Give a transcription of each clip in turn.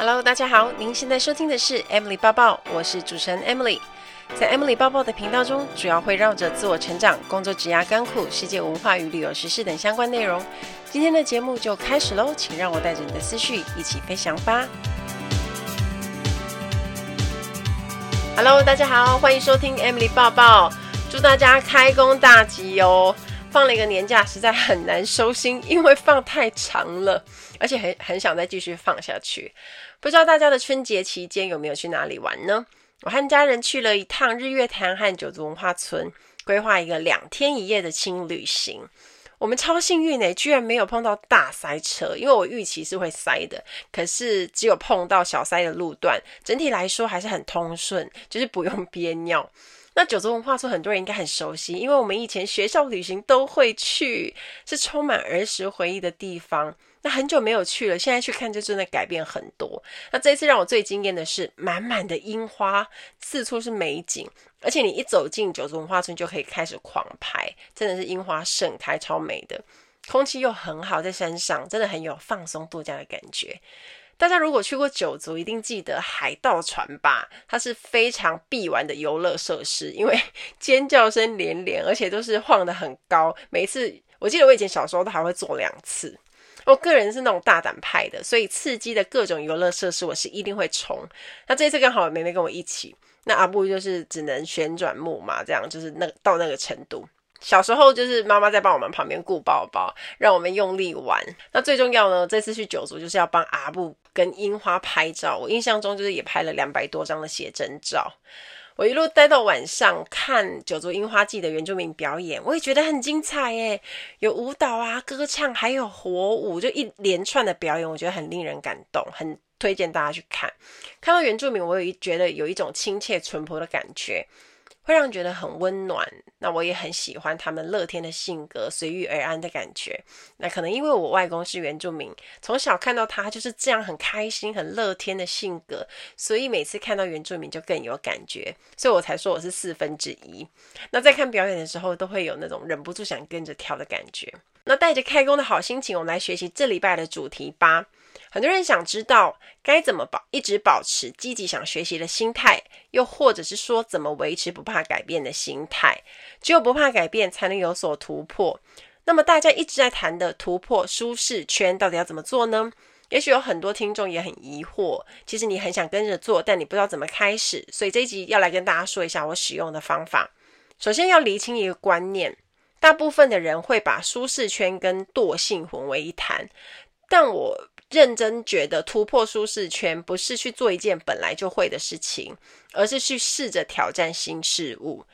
Hello，大家好，您现在收听的是 Emily 报报，我是主持人 Emily。在 Emily 报报的频道中，主要会绕着自我成长、工作、职涯、甘苦、世界文化与旅游时事等相关内容。今天的节目就开始喽，请让我带着你的思绪一起飞翔吧。Hello，大家好，欢迎收听 Emily 报报，祝大家开工大吉哦！放了一个年假，实在很难收心，因为放太长了，而且很很想再继续放下去。不知道大家的春节期间有没有去哪里玩呢？我和家人去了一趟日月潭和九族文化村，规划一个两天一夜的轻旅行。我们超幸运呢，居然没有碰到大塞车，因为我预期是会塞的，可是只有碰到小塞的路段，整体来说还是很通顺，就是不用憋尿。那九族文化村很多人应该很熟悉，因为我们以前学校旅行都会去，是充满儿时回忆的地方。那很久没有去了，现在去看就真的改变很多。那这一次让我最惊艳的是，满满的樱花，四处是美景，而且你一走进九族文化村就可以开始狂拍，真的是樱花盛开，超美的，空气又很好，在山上真的很有放松度假的感觉。大家如果去过九族，一定记得海盗船吧？它是非常必玩的游乐设施，因为 尖叫声连连，而且都是晃得很高。每一次，我记得我以前小时候都还会坐两次。我个人是那种大胆派的，所以刺激的各种游乐设施我是一定会冲。那这次刚好妹妹跟我一起，那阿布就是只能旋转木马，这样就是那到那个程度。小时候就是妈妈在帮我们旁边顾宝宝，让我们用力玩。那最重要呢，这次去九族就是要帮阿布跟樱花拍照。我印象中就是也拍了两百多张的写真照。我一路待到晚上，看九族樱花季的原住民表演，我也觉得很精彩耶，有舞蹈啊、歌唱，还有火舞，就一连串的表演，我觉得很令人感动，很推荐大家去看。看到原住民，我有一觉得有一种亲切淳朴的感觉。会让人觉得很温暖，那我也很喜欢他们乐天的性格，随遇而安的感觉。那可能因为我外公是原住民，从小看到他就是这样很开心、很乐天的性格，所以每次看到原住民就更有感觉，所以我才说我是四分之一。那在看表演的时候，都会有那种忍不住想跟着跳的感觉。那带着开工的好心情，我们来学习这礼拜的主题吧。很多人想知道该怎么保一直保持积极想学习的心态，又或者是说怎么维持不怕改变的心态。只有不怕改变，才能有所突破。那么大家一直在谈的突破舒适圈，到底要怎么做呢？也许有很多听众也很疑惑。其实你很想跟着做，但你不知道怎么开始。所以这一集要来跟大家说一下我使用的方法。首先要厘清一个观念：大部分的人会把舒适圈跟惰性混为一谈，但我。认真觉得突破舒适圈不是去做一件本来就会的事情，而是去试着挑战新事物。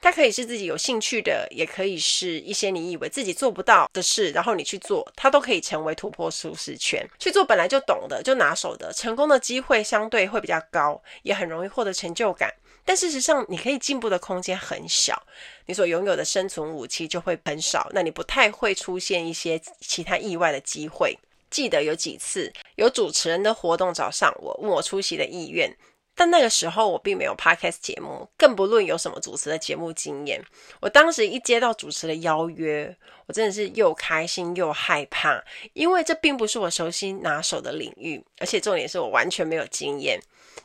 它可以是自己有兴趣的，也可以是一些你以为自己做不到的事，然后你去做，它都可以成为突破舒适圈。去做本来就懂的、就拿手的，成功的机会相对会比较高，也很容易获得成就感。但事实上，你可以进步的空间很小，你所拥有的生存武器就会很少，那你不太会出现一些其他意外的机会。记得有几次有主持人的活动找上我，问我出席的意愿，但那个时候我并没有 podcast 节目，更不论有什么主持的节目经验。我当时一接到主持的邀约，我真的是又开心又害怕，因为这并不是我熟悉拿手的领域，而且重点是我完全没有经验。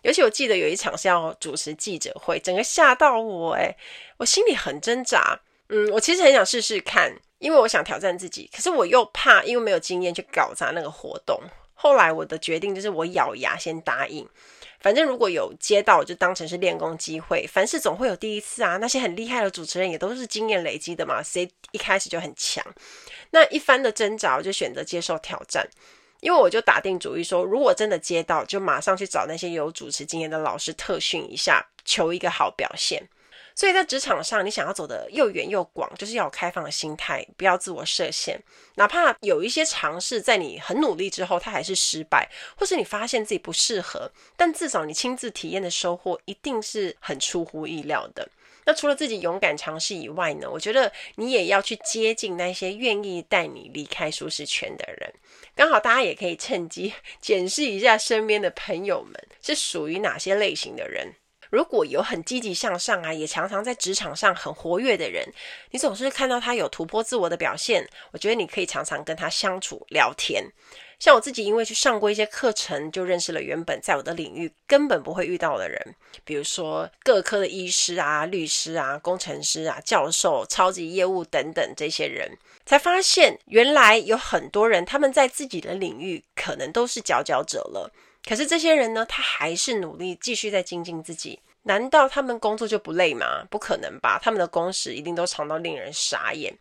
尤其我记得有一场是要主持记者会，整个吓到我，诶，我心里很挣扎。嗯，我其实很想试试看。因为我想挑战自己，可是我又怕，因为没有经验去搞砸那个活动。后来我的决定就是，我咬牙先答应。反正如果有接到，我就当成是练功机会。凡事总会有第一次啊，那些很厉害的主持人也都是经验累积的嘛，谁一开始就很强？那一番的挣扎，我就选择接受挑战。因为我就打定主意说，如果真的接到，就马上去找那些有主持经验的老师特训一下，求一个好表现。所以在职场上，你想要走得又远又广，就是要有开放的心态，不要自我设限。哪怕有一些尝试，在你很努力之后，它还是失败，或是你发现自己不适合，但至少你亲自体验的收获，一定是很出乎意料的。那除了自己勇敢尝试以外呢，我觉得你也要去接近那些愿意带你离开舒适圈的人。刚好大家也可以趁机 检视一下身边的朋友们是属于哪些类型的人。如果有很积极向上啊，也常常在职场上很活跃的人，你总是看到他有突破自我的表现，我觉得你可以常常跟他相处聊天。像我自己，因为去上过一些课程，就认识了原本在我的领域根本不会遇到的人，比如说各科的医师啊、律师啊、工程师啊、教授、超级业务等等这些人，才发现原来有很多人他们在自己的领域可能都是佼佼者了，可是这些人呢，他还是努力继续在精进自己。难道他们工作就不累吗？不可能吧，他们的工时一定都长到令人傻眼。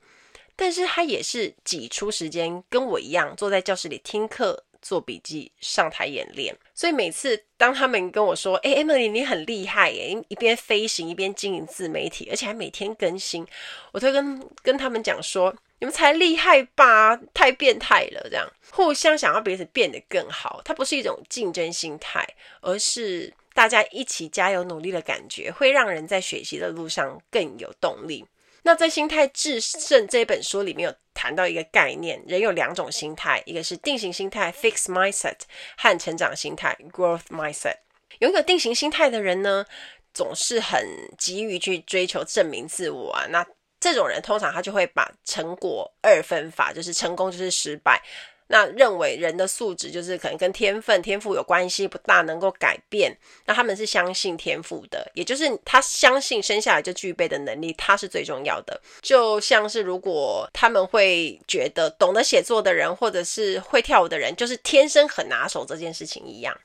但是他也是挤出时间跟我一样坐在教室里听课、做笔记、上台演练。所以每次当他们跟我说：“诶，Emily，你很厉害耶，一边飞行一边经营自媒体，而且还每天更新。”我都跟跟他们讲说：“你们才厉害吧，太变态了。”这样互相想要彼此变得更好，它不是一种竞争心态，而是大家一起加油努力的感觉，会让人在学习的路上更有动力。那在《心态致胜》这本书里面有谈到一个概念，人有两种心态，一个是定型心态 （fix mindset） 和成长心态 （growth mindset）。拥有定型心态的人呢，总是很急于去追求证明自我啊。那这种人通常他就会把成果二分法，就是成功就是失败。那认为人的素质就是可能跟天分、天赋有关系，不大能够改变。那他们是相信天赋的，也就是他相信生下来就具备的能力，他是最重要的。就像是如果他们会觉得懂得写作的人，或者是会跳舞的人，就是天生很拿手这件事情一样。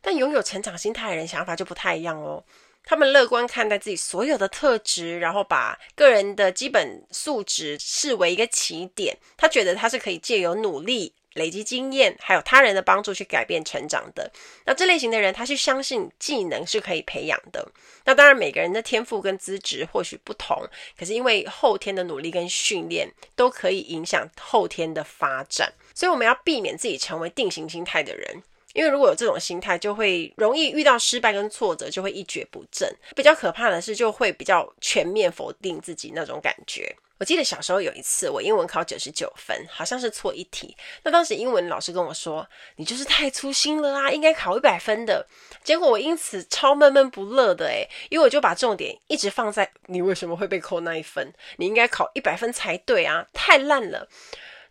但拥有成长心态的人想法就不太一样哦。他们乐观看待自己所有的特质，然后把个人的基本素质视为一个起点。他觉得他是可以借由努力累积经验，还有他人的帮助去改变成长的。那这类型的人，他是相信技能是可以培养的。那当然，每个人的天赋跟资质或许不同，可是因为后天的努力跟训练都可以影响后天的发展，所以我们要避免自己成为定型心态的人。因为如果有这种心态，就会容易遇到失败跟挫折，就会一蹶不振。比较可怕的是，就会比较全面否定自己那种感觉。我记得小时候有一次，我英文考九十九分，好像是错一题。那当时英文老师跟我说：“你就是太粗心了啊，应该考一百分的。”结果我因此超闷闷不乐的诶，因为我就把重点一直放在你为什么会被扣那一分，你应该考一百分才对啊，太烂了。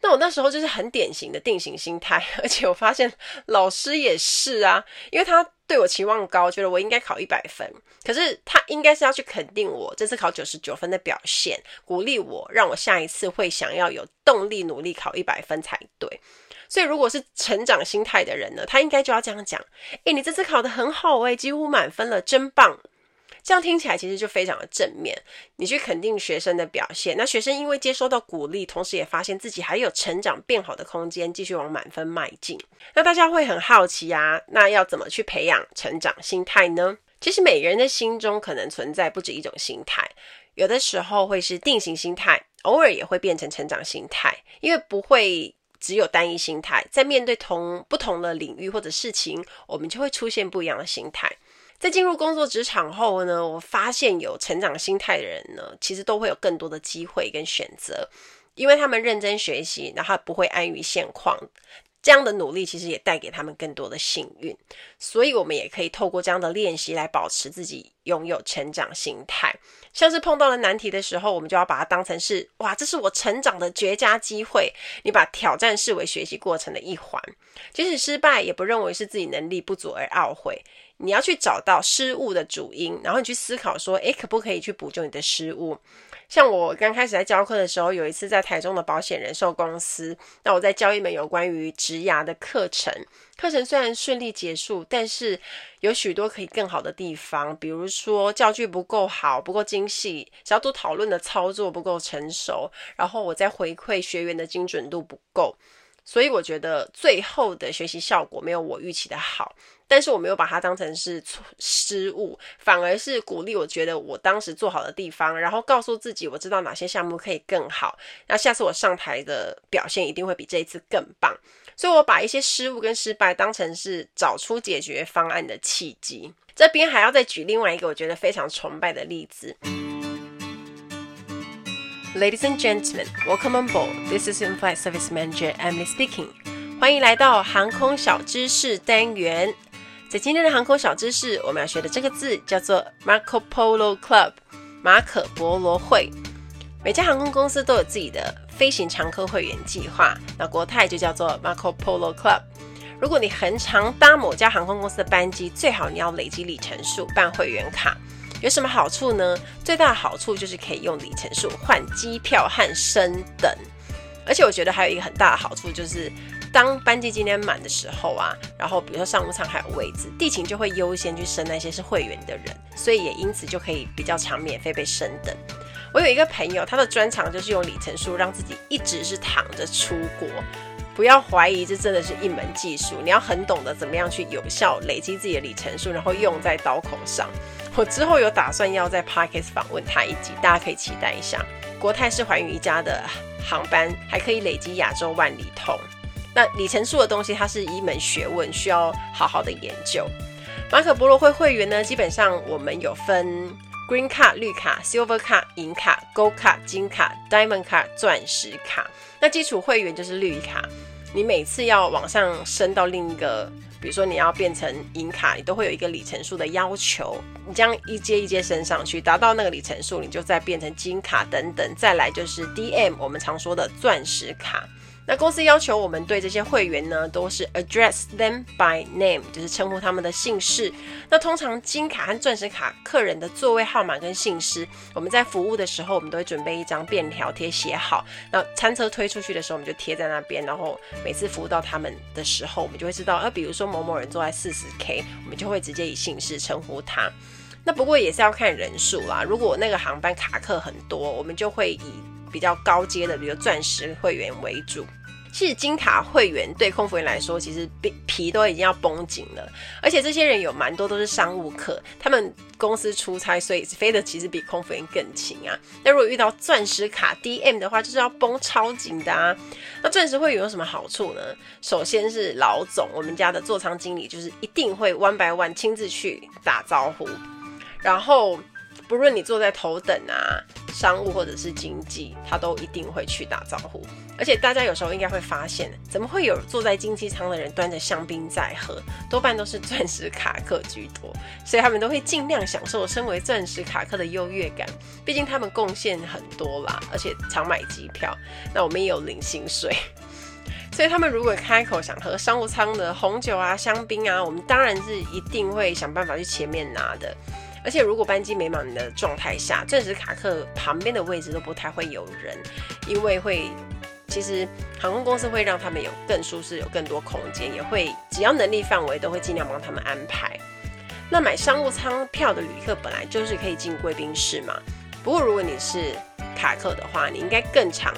那我那时候就是很典型的定型心态，而且我发现老师也是啊，因为他对我期望高，觉得我应该考一百分，可是他应该是要去肯定我这次考九十九分的表现，鼓励我，让我下一次会想要有动力努力考一百分才对。所以如果是成长心态的人呢，他应该就要这样讲：诶，你这次考得很好诶，几乎满分了，真棒。这样听起来其实就非常的正面，你去肯定学生的表现，那学生因为接收到鼓励，同时也发现自己还有成长变好的空间，继续往满分迈进。那大家会很好奇啊，那要怎么去培养成长心态呢？其实每个人的心中可能存在不止一种心态，有的时候会是定型心态，偶尔也会变成成长心态，因为不会只有单一心态，在面对同不同的领域或者事情，我们就会出现不一样的心态。在进入工作职场后呢，我发现有成长心态的人呢，其实都会有更多的机会跟选择，因为他们认真学习，然后不会安于现况。这样的努力其实也带给他们更多的幸运，所以我们也可以透过这样的练习来保持自己拥有成长心态。像是碰到了难题的时候，我们就要把它当成是哇，这是我成长的绝佳机会。你把挑战视为学习过程的一环，即使失败，也不认为是自己能力不足而懊悔。你要去找到失误的主因，然后你去思考说，诶，可不可以去补救你的失误？像我刚开始在教课的时候，有一次在台中的保险人寿公司，那我在教一门有关于职涯的课程。课程虽然顺利结束，但是有许多可以更好的地方，比如说教具不够好，不够精细，小组讨论的操作不够成熟，然后我在回馈学员的精准度不够。所以我觉得最后的学习效果没有我预期的好，但是我没有把它当成是失误，反而是鼓励我觉得我当时做好的地方，然后告诉自己我知道哪些项目可以更好，那下次我上台的表现一定会比这一次更棒。所以我把一些失误跟失败当成是找出解决方案的契机。这边还要再举另外一个我觉得非常崇拜的例子。Ladies and gentlemen, welcome on board. This is In-Flight Service Manager Emily speaking. 欢迎来到航空小知识单元。在今天的航空小知识，我们要学的这个字叫做 Marco Polo Club，马可波罗会。每家航空公司都有自己的飞行常客会员计划，那国泰就叫做 Marco Polo Club。如果你恒常搭某家航空公司的班机，最好你要累积里程数办会员卡。有什么好处呢？最大的好处就是可以用里程数换机票和升等，而且我觉得还有一个很大的好处就是，当班机今天满的时候啊，然后比如说商务舱还有位置，地勤就会优先去升那些是会员的人，所以也因此就可以比较常免费被升等。我有一个朋友，他的专长就是用里程数让自己一直是躺着出国。不要怀疑，这真的是一门技术，你要很懂得怎么样去有效累积自己的里程数，然后用在刀口上。我之后有打算要在 Podcast 访问他一集，大家可以期待一下。国泰是寰宇一家的航班还可以累积亚洲万里通。那里程数的东西，它是一门学问，需要好好的研究。马可波罗会会员呢，基本上我们有分 Green 卡、绿卡、Silver 卡、银卡、Gold 卡、金卡、Diamond 卡、钻石卡。那基础会员就是绿卡，你每次要往上升到另一个，比如说你要变成银卡，你都会有一个里程数的要求。你这样一阶一阶升上去，达到那个里程数，你就再变成金卡等等，再来就是 DM，我们常说的钻石卡。那公司要求我们对这些会员呢，都是 address them by name，就是称呼他们的姓氏。那通常金卡和钻石卡客人的座位号码跟姓氏，我们在服务的时候，我们都会准备一张便条贴写好。那餐车推出去的时候，我们就贴在那边。然后每次服务到他们的时候，我们就会知道，呃，比如说某某人坐在四十 K，我们就会直接以姓氏称呼他。那不过也是要看人数啦，如果那个航班卡客很多，我们就会以比较高阶的，比如钻石会员为主。其实金卡会员对空服员来说，其实皮都已经要绷紧了。而且这些人有蛮多都是商务客，他们公司出差，所以飞的其实比空服员更勤啊。那如果遇到钻石卡 DM 的话，就是要绷超紧的啊。那钻石会员有什么好处呢？首先是老总，我们家的座舱经理就是一定会 one by one 亲自去打招呼，然后。不论你坐在头等啊、商务或者是经济，他都一定会去打招呼。而且大家有时候应该会发现，怎么会有坐在经济舱的人端着香槟在喝？多半都是钻石卡客居多，所以他们都会尽量享受身为钻石卡客的优越感。毕竟他们贡献很多啦，而且常买机票。那我们也有领薪水，所以他们如果开口想喝商务舱的红酒啊、香槟啊，我们当然是一定会想办法去前面拿的。而且，如果班机没满的状态下，钻石卡客旁边的位置都不太会有人，因为会，其实航空公司会让他们有更舒适、有更多空间，也会只要能力范围都会尽量帮他们安排。那买商务舱票的旅客本来就是可以进贵宾室嘛，不过如果你是卡客的话，你应该更常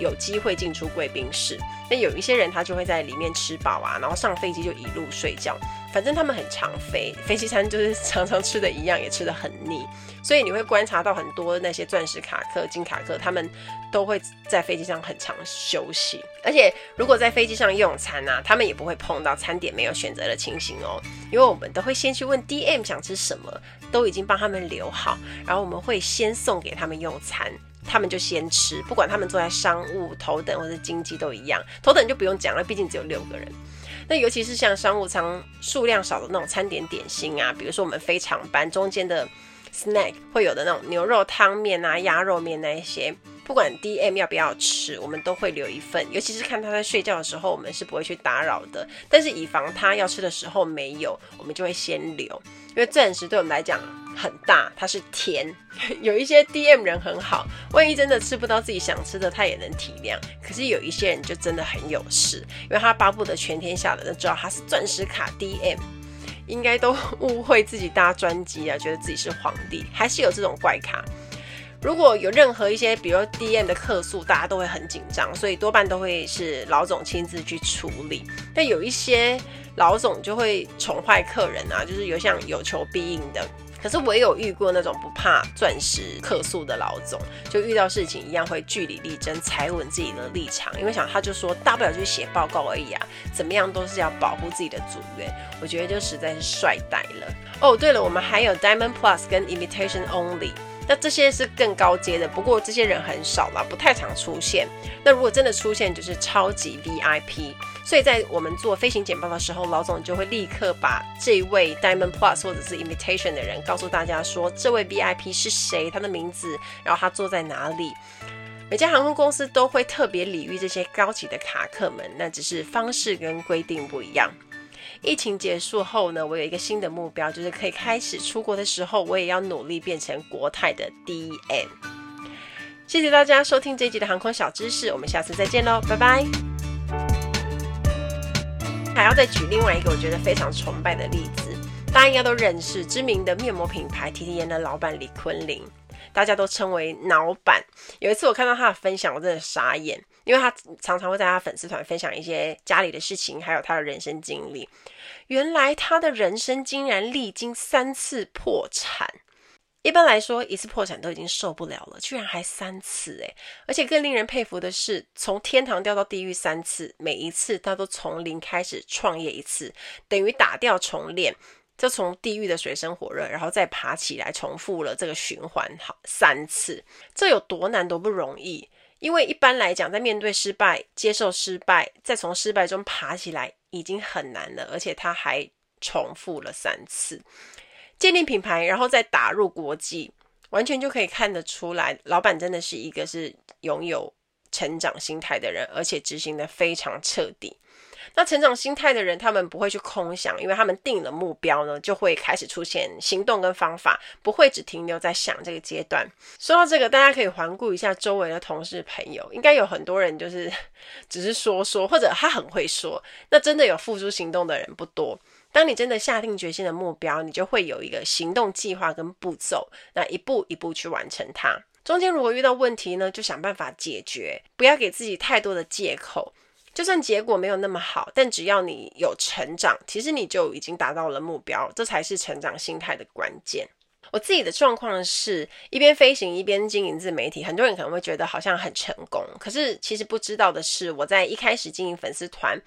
有机会进出贵宾室。那有一些人他就会在里面吃饱啊，然后上飞机就一路睡觉。反正他们很常飞，飞机餐就是常常吃的一样，也吃得很腻。所以你会观察到很多那些钻石卡客、金卡客，他们都会在飞机上很常休息。而且如果在飞机上用餐啊，他们也不会碰到餐点没有选择的情形哦，因为我们都会先去问 DM 想吃什么，都已经帮他们留好，然后我们会先送给他们用餐。他们就先吃，不管他们坐在商务、头等或者经济都一样。头等就不用讲了，毕竟只有六个人。那尤其是像商务舱数量少的那种餐点点心啊，比如说我们非常班中间的 snack 会有的那种牛肉汤面啊、鸭肉面那一些，不管 DM 要不要吃，我们都会留一份。尤其是看他在睡觉的时候，我们是不会去打扰的。但是以防他要吃的时候没有，我们就会先留，因为钻石对我们来讲。很大，它是甜。有一些 DM 人很好，万一真的吃不到自己想吃的，他也能体谅。可是有一些人就真的很有事，因为他巴不得全天下的人都知道他是钻石卡 DM，应该都误会自己搭专机啊，觉得自己是皇帝，还是有这种怪咖。如果有任何一些，比如 DM 的客诉，大家都会很紧张，所以多半都会是老总亲自去处理。但有一些老总就会宠坏客人啊，就是有像有求必应的。可是我也有遇过那种不怕钻石客诉的老总，就遇到事情一样会据理力争，踩稳自己的立场。因为想他就说大不了就写报告而已啊，怎么样都是要保护自己的组员。我觉得就实在是帅呆了。哦，对了，我们还有 Diamond Plus 跟 Imitation Only。那这些是更高阶的，不过这些人很少啦，不太常出现。那如果真的出现，就是超级 VIP。所以在我们做飞行简报的时候，老总就会立刻把这位 Diamond Plus 或者是 Invitation 的人告诉大家说，这位 VIP 是谁，他的名字，然后他坐在哪里。每家航空公司都会特别礼遇这些高级的卡客们，那只是方式跟规定不一样。疫情结束后呢，我有一个新的目标，就是可以开始出国的时候，我也要努力变成国泰的 DM。谢谢大家收听这一集的航空小知识，我们下次再见喽，拜拜。还要再举另外一个我觉得非常崇拜的例子，大家应该都认识知名的面膜品牌 TTN 的老板李坤林，大家都称为脑板。有一次我看到他的分享，我真的傻眼。因为他常常会在他粉丝团分享一些家里的事情，还有他的人生经历。原来他的人生竟然历经三次破产。一般来说，一次破产都已经受不了了，居然还三次诶，而且更令人佩服的是，从天堂掉到地狱三次，每一次他都从零开始创业一次，等于打掉重练，就从地狱的水深火热，然后再爬起来，重复了这个循环好三次。这有多难，多不容易。因为一般来讲，在面对失败、接受失败，再从失败中爬起来，已经很难了。而且他还重复了三次，建立品牌，然后再打入国际，完全就可以看得出来，老板真的是一个是拥有成长心态的人，而且执行的非常彻底。那成长心态的人，他们不会去空想，因为他们定了目标呢，就会开始出现行动跟方法，不会只停留在想这个阶段。说到这个，大家可以环顾一下周围的同事朋友，应该有很多人就是 只是说说，或者他很会说，那真的有付诸行动的人不多。当你真的下定决心的目标，你就会有一个行动计划跟步骤，那一步一步去完成它。中间如果遇到问题呢，就想办法解决，不要给自己太多的借口。就算结果没有那么好，但只要你有成长，其实你就已经达到了目标，这才是成长心态的关键。我自己的状况是一边飞行一边经营自媒体，很多人可能会觉得好像很成功，可是其实不知道的是，我在一开始经营粉丝团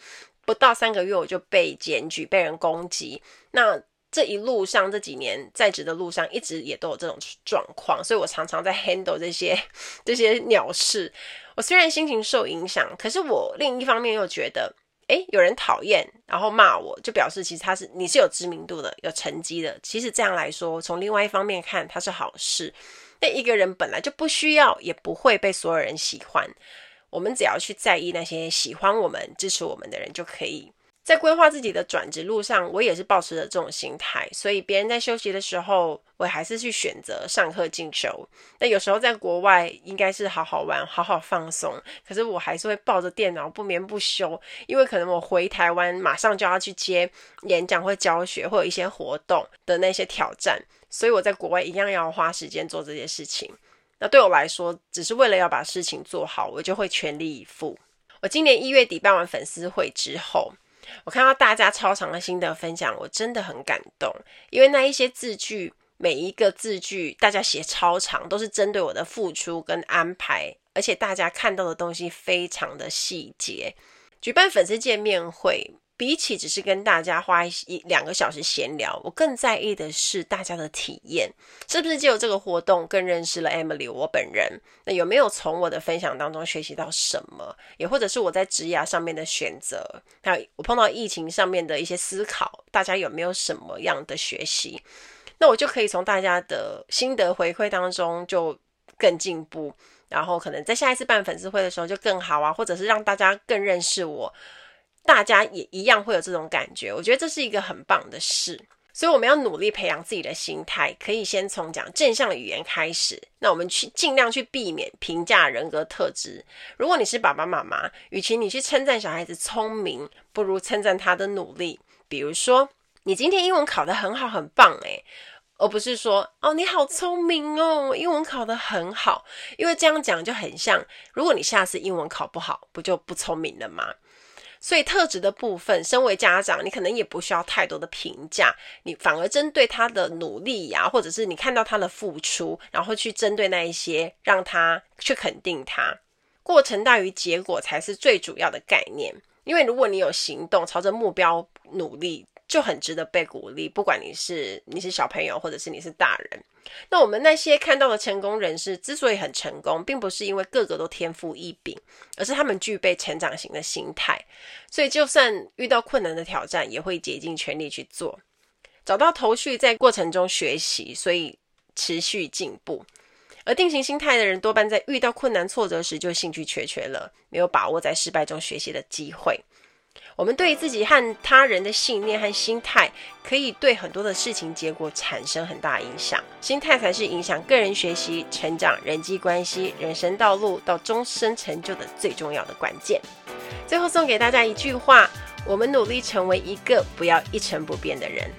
不到三个月，我就被检举、被人攻击。那这一路上这几年在职的路上，一直也都有这种状况，所以我常常在 handle 这些这些鸟事。我虽然心情受影响，可是我另一方面又觉得，诶，有人讨厌，然后骂我，就表示其实他是你是有知名度的、有成绩的。其实这样来说，从另外一方面看，它是好事。那一个人本来就不需要，也不会被所有人喜欢。我们只要去在意那些喜欢我们、支持我们的人就可以。在规划自己的转职路上，我也是保持着这种心态，所以别人在休息的时候，我还是去选择上课进修。那有时候在国外应该是好好玩、好好放松，可是我还是会抱着电脑不眠不休，因为可能我回台湾马上就要去接演讲或教学，或有一些活动的那些挑战，所以我在国外一样要花时间做这些事情。那对我来说，只是为了要把事情做好，我就会全力以赴。我今年一月底办完粉丝会之后，我看到大家超长的心得分享，我真的很感动，因为那一些字句，每一个字句大家写超长，都是针对我的付出跟安排，而且大家看到的东西非常的细节。举办粉丝见面会。比起只是跟大家花一两个小时闲聊，我更在意的是大家的体验，是不是借由这个活动更认识了 Emily 我本人？那有没有从我的分享当中学习到什么？也或者是我在职涯上面的选择，还有我碰到疫情上面的一些思考，大家有没有什么样的学习？那我就可以从大家的心得回馈当中就更进步，然后可能在下一次办粉丝会的时候就更好啊，或者是让大家更认识我。大家也一样会有这种感觉，我觉得这是一个很棒的事，所以我们要努力培养自己的心态，可以先从讲正向的语言开始。那我们去尽量去避免评价人格特质。如果你是爸爸妈妈，与其你去称赞小孩子聪明，不如称赞他的努力。比如说，你今天英文考得很好，很棒诶，而不是说哦你好聪明哦，英文考得很好，因为这样讲就很像，如果你下次英文考不好，不就不聪明了吗？所以特质的部分，身为家长，你可能也不需要太多的评价，你反而针对他的努力呀、或者是你看到他的付出，然后去针对那一些，让他去肯定他。过程大于结果才是最主要的概念，因为如果你有行动，朝着目标努力。就很值得被鼓励，不管你是你是小朋友，或者是你是大人。那我们那些看到的成功人士之所以很成功，并不是因为个个都天赋异禀，而是他们具备成长型的心态。所以就算遇到困难的挑战，也会竭尽全力去做，找到头绪，在过程中学习，所以持续进步。而定型心态的人多半在遇到困难挫折时就兴趣缺缺了，没有把握在失败中学习的机会。我们对自己和他人的信念和心态，可以对很多的事情结果产生很大影响。心态才是影响个人学习、成长、人际关系、人生道路到终身成就的最重要的关键。最后送给大家一句话：我们努力成为一个不要一成不变的人。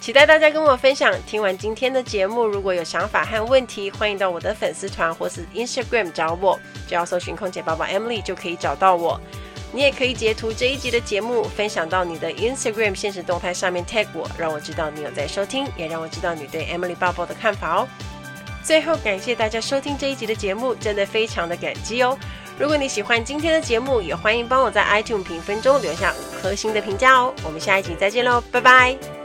期待大家跟我分享。听完今天的节目，如果有想法和问题，欢迎到我的粉丝团或是 Instagram 找我，只要搜寻空姐宝宝 Emily 就可以找到我。你也可以截图这一集的节目，分享到你的 Instagram 现实动态上面 tag 我，让我知道你有在收听，也让我知道你对 Emily 报报的看法哦。最后，感谢大家收听这一集的节目，真的非常的感激哦。如果你喜欢今天的节目，也欢迎帮我在 iTunes 评分中留下五颗星的评价哦。我们下一集再见喽，拜拜。